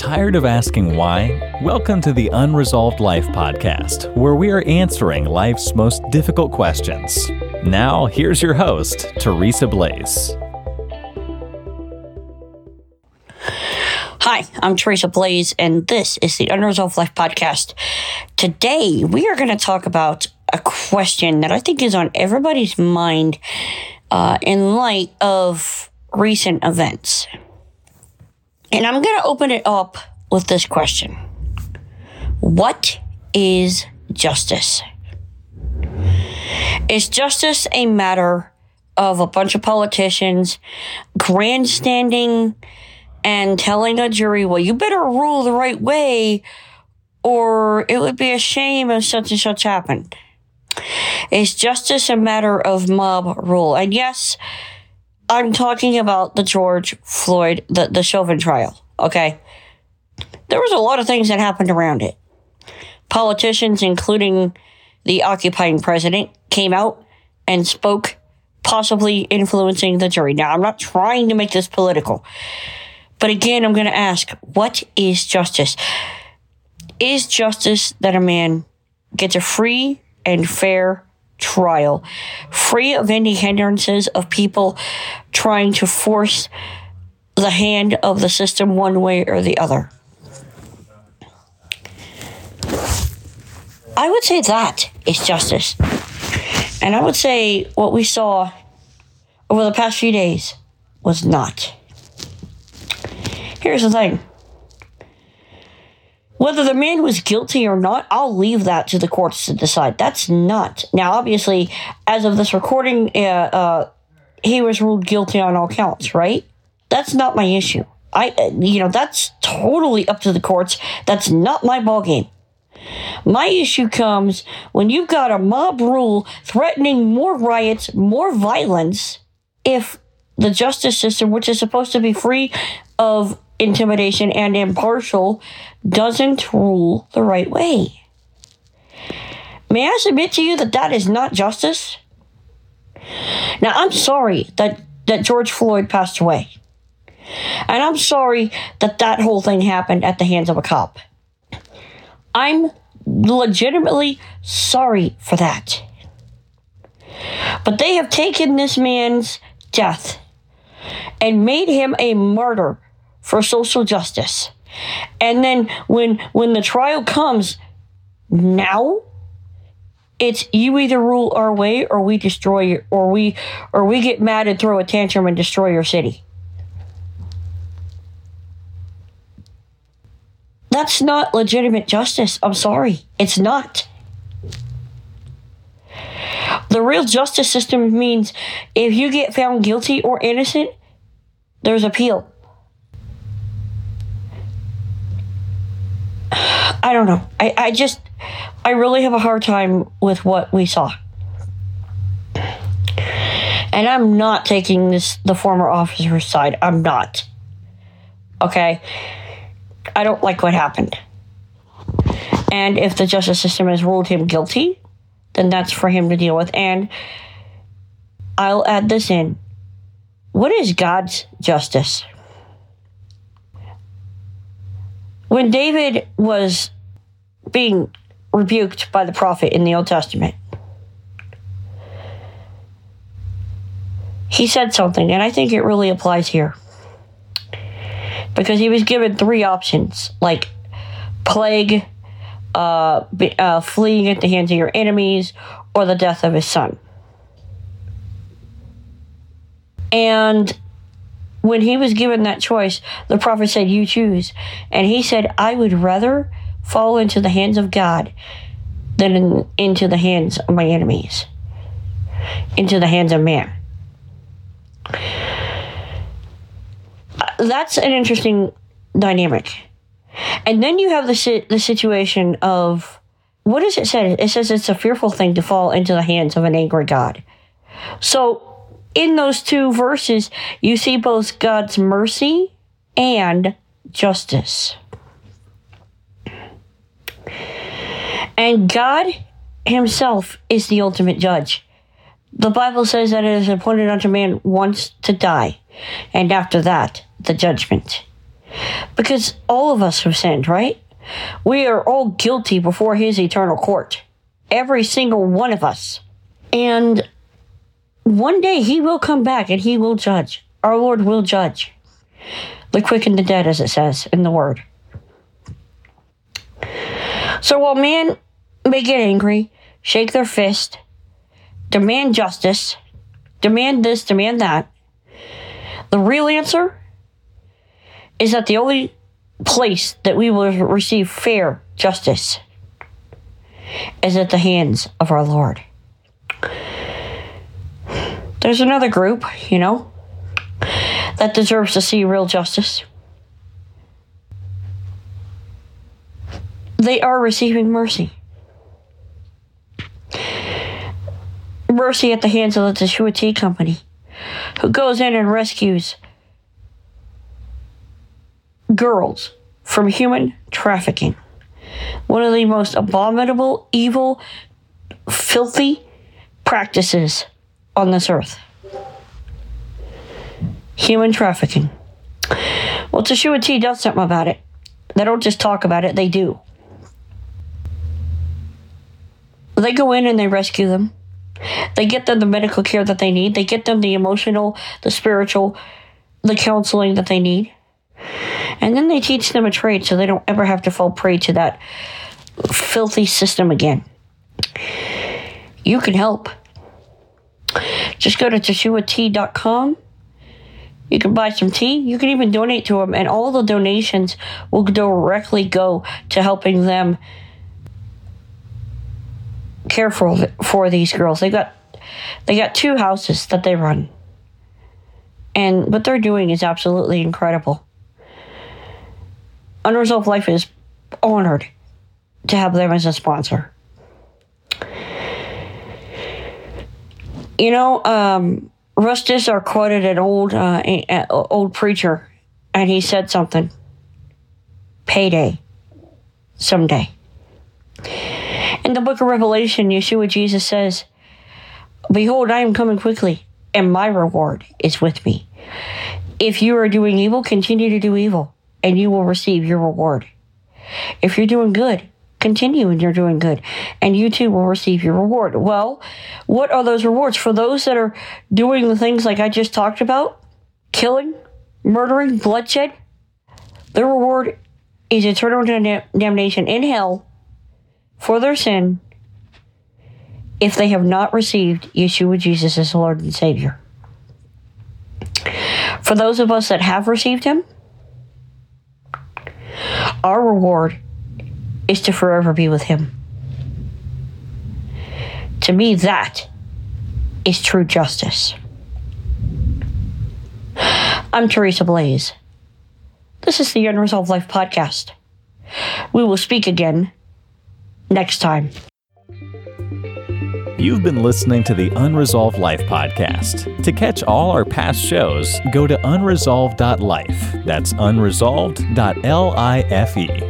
Tired of asking why? Welcome to the Unresolved Life podcast, where we are answering life's most difficult questions. Now, here's your host, Teresa Blaze. Hi, I'm Teresa Blaze, and this is the Unresolved Life podcast. Today, we are going to talk about a question that I think is on everybody's mind uh, in light of recent events. And I'm going to open it up with this question What is justice? Is justice a matter of a bunch of politicians grandstanding and telling a jury, well, you better rule the right way, or it would be a shame if such and such happened? Is justice a matter of mob rule? And yes, I'm talking about the George Floyd, the, the Chauvin trial, okay? There was a lot of things that happened around it. Politicians, including the occupying president, came out and spoke, possibly influencing the jury. Now, I'm not trying to make this political, but again, I'm going to ask what is justice? Is justice that a man gets a free and fair trial, free of any hindrances of people trying to force the hand of the system one way or the other. I would say that is justice. And I would say what we saw over the past few days was not. Here's the thing whether the man was guilty or not, I'll leave that to the courts to decide. That's not. Now, obviously, as of this recording, uh, uh, he was ruled guilty on all counts, right? That's not my issue. I, uh, you know, that's totally up to the courts. That's not my ballgame. My issue comes when you've got a mob rule threatening more riots, more violence, if the justice system, which is supposed to be free of intimidation and impartial doesn't rule the right way. May I submit to you that that is not justice? Now, I'm sorry that, that George Floyd passed away. And I'm sorry that that whole thing happened at the hands of a cop. I'm legitimately sorry for that. But they have taken this man's death and made him a martyr for social justice. And then when when the trial comes now it's you either rule our way or we destroy or we or we get mad and throw a tantrum and destroy your city. That's not legitimate justice. I'm sorry. It's not. The real justice system means if you get found guilty or innocent, there's appeal. I don't know. I, I just, I really have a hard time with what we saw. And I'm not taking this, the former officer's side. I'm not. Okay? I don't like what happened. And if the justice system has ruled him guilty, then that's for him to deal with. And I'll add this in. What is God's justice? When David was being rebuked by the prophet in the Old Testament, he said something, and I think it really applies here. Because he was given three options like plague, uh, uh, fleeing at the hands of your enemies, or the death of his son. And when he was given that choice, the prophet said, You choose. And he said, I would rather fall into the hands of God than in, into the hands of my enemies, into the hands of man. That's an interesting dynamic. And then you have the, the situation of what does it say? It says it's a fearful thing to fall into the hands of an angry God. So in those two verses, you see both God's mercy and justice. And God Himself is the ultimate judge. The Bible says that it is appointed unto man once to die, and after that, the judgment. Because all of us have sinned, right? We are all guilty before his eternal court. Every single one of us. And one day he will come back and he will judge. Our Lord will judge. The quick and the dead, as it says in the word. So while men may get angry, shake their fist, demand justice, demand this, demand that, the real answer is that the only place that we will receive fair justice is at the hands of our Lord. There's another group, you know, that deserves to see real justice. They are receiving mercy. Mercy at the hands of the Teshuah Tea Company, who goes in and rescues girls from human trafficking. One of the most abominable, evil, filthy practices on this earth. Human trafficking. Well, Teshuah Tea does something about it. They don't just talk about it, they do. They go in and they rescue them. They get them the medical care that they need. They get them the emotional, the spiritual, the counseling that they need. And then they teach them a trade so they don't ever have to fall prey to that filthy system again. You can help. Just go to teshuatea.com. You can buy some tea. You can even donate to them, and all the donations will directly go to helping them care for, for these girls. They got they got two houses that they run, and what they're doing is absolutely incredible. Unresolved Life is honored to have them as a sponsor. You know, um, Rustis are quoted an old uh, old preacher, and he said something. Payday, someday. In the book of Revelation, Yeshua Jesus says, "Behold, I am coming quickly, and my reward is with me. If you are doing evil, continue to do evil, and you will receive your reward. If you're doing good, continue and you're doing good, and you too will receive your reward. Well, what are those rewards? For those that are doing the things like I just talked about killing, murdering, bloodshed the reward is eternal damnation in hell for their sin if they have not received Yeshua Jesus as Lord and Savior. For those of us that have received Him, our reward is to forever be with Him. To me, that is true justice. I'm Teresa Blaze. This is the Unresolved Life Podcast. We will speak again next time. You've been listening to the Unresolved Life podcast. To catch all our past shows, go to unresolved.life. That's unresolved.life.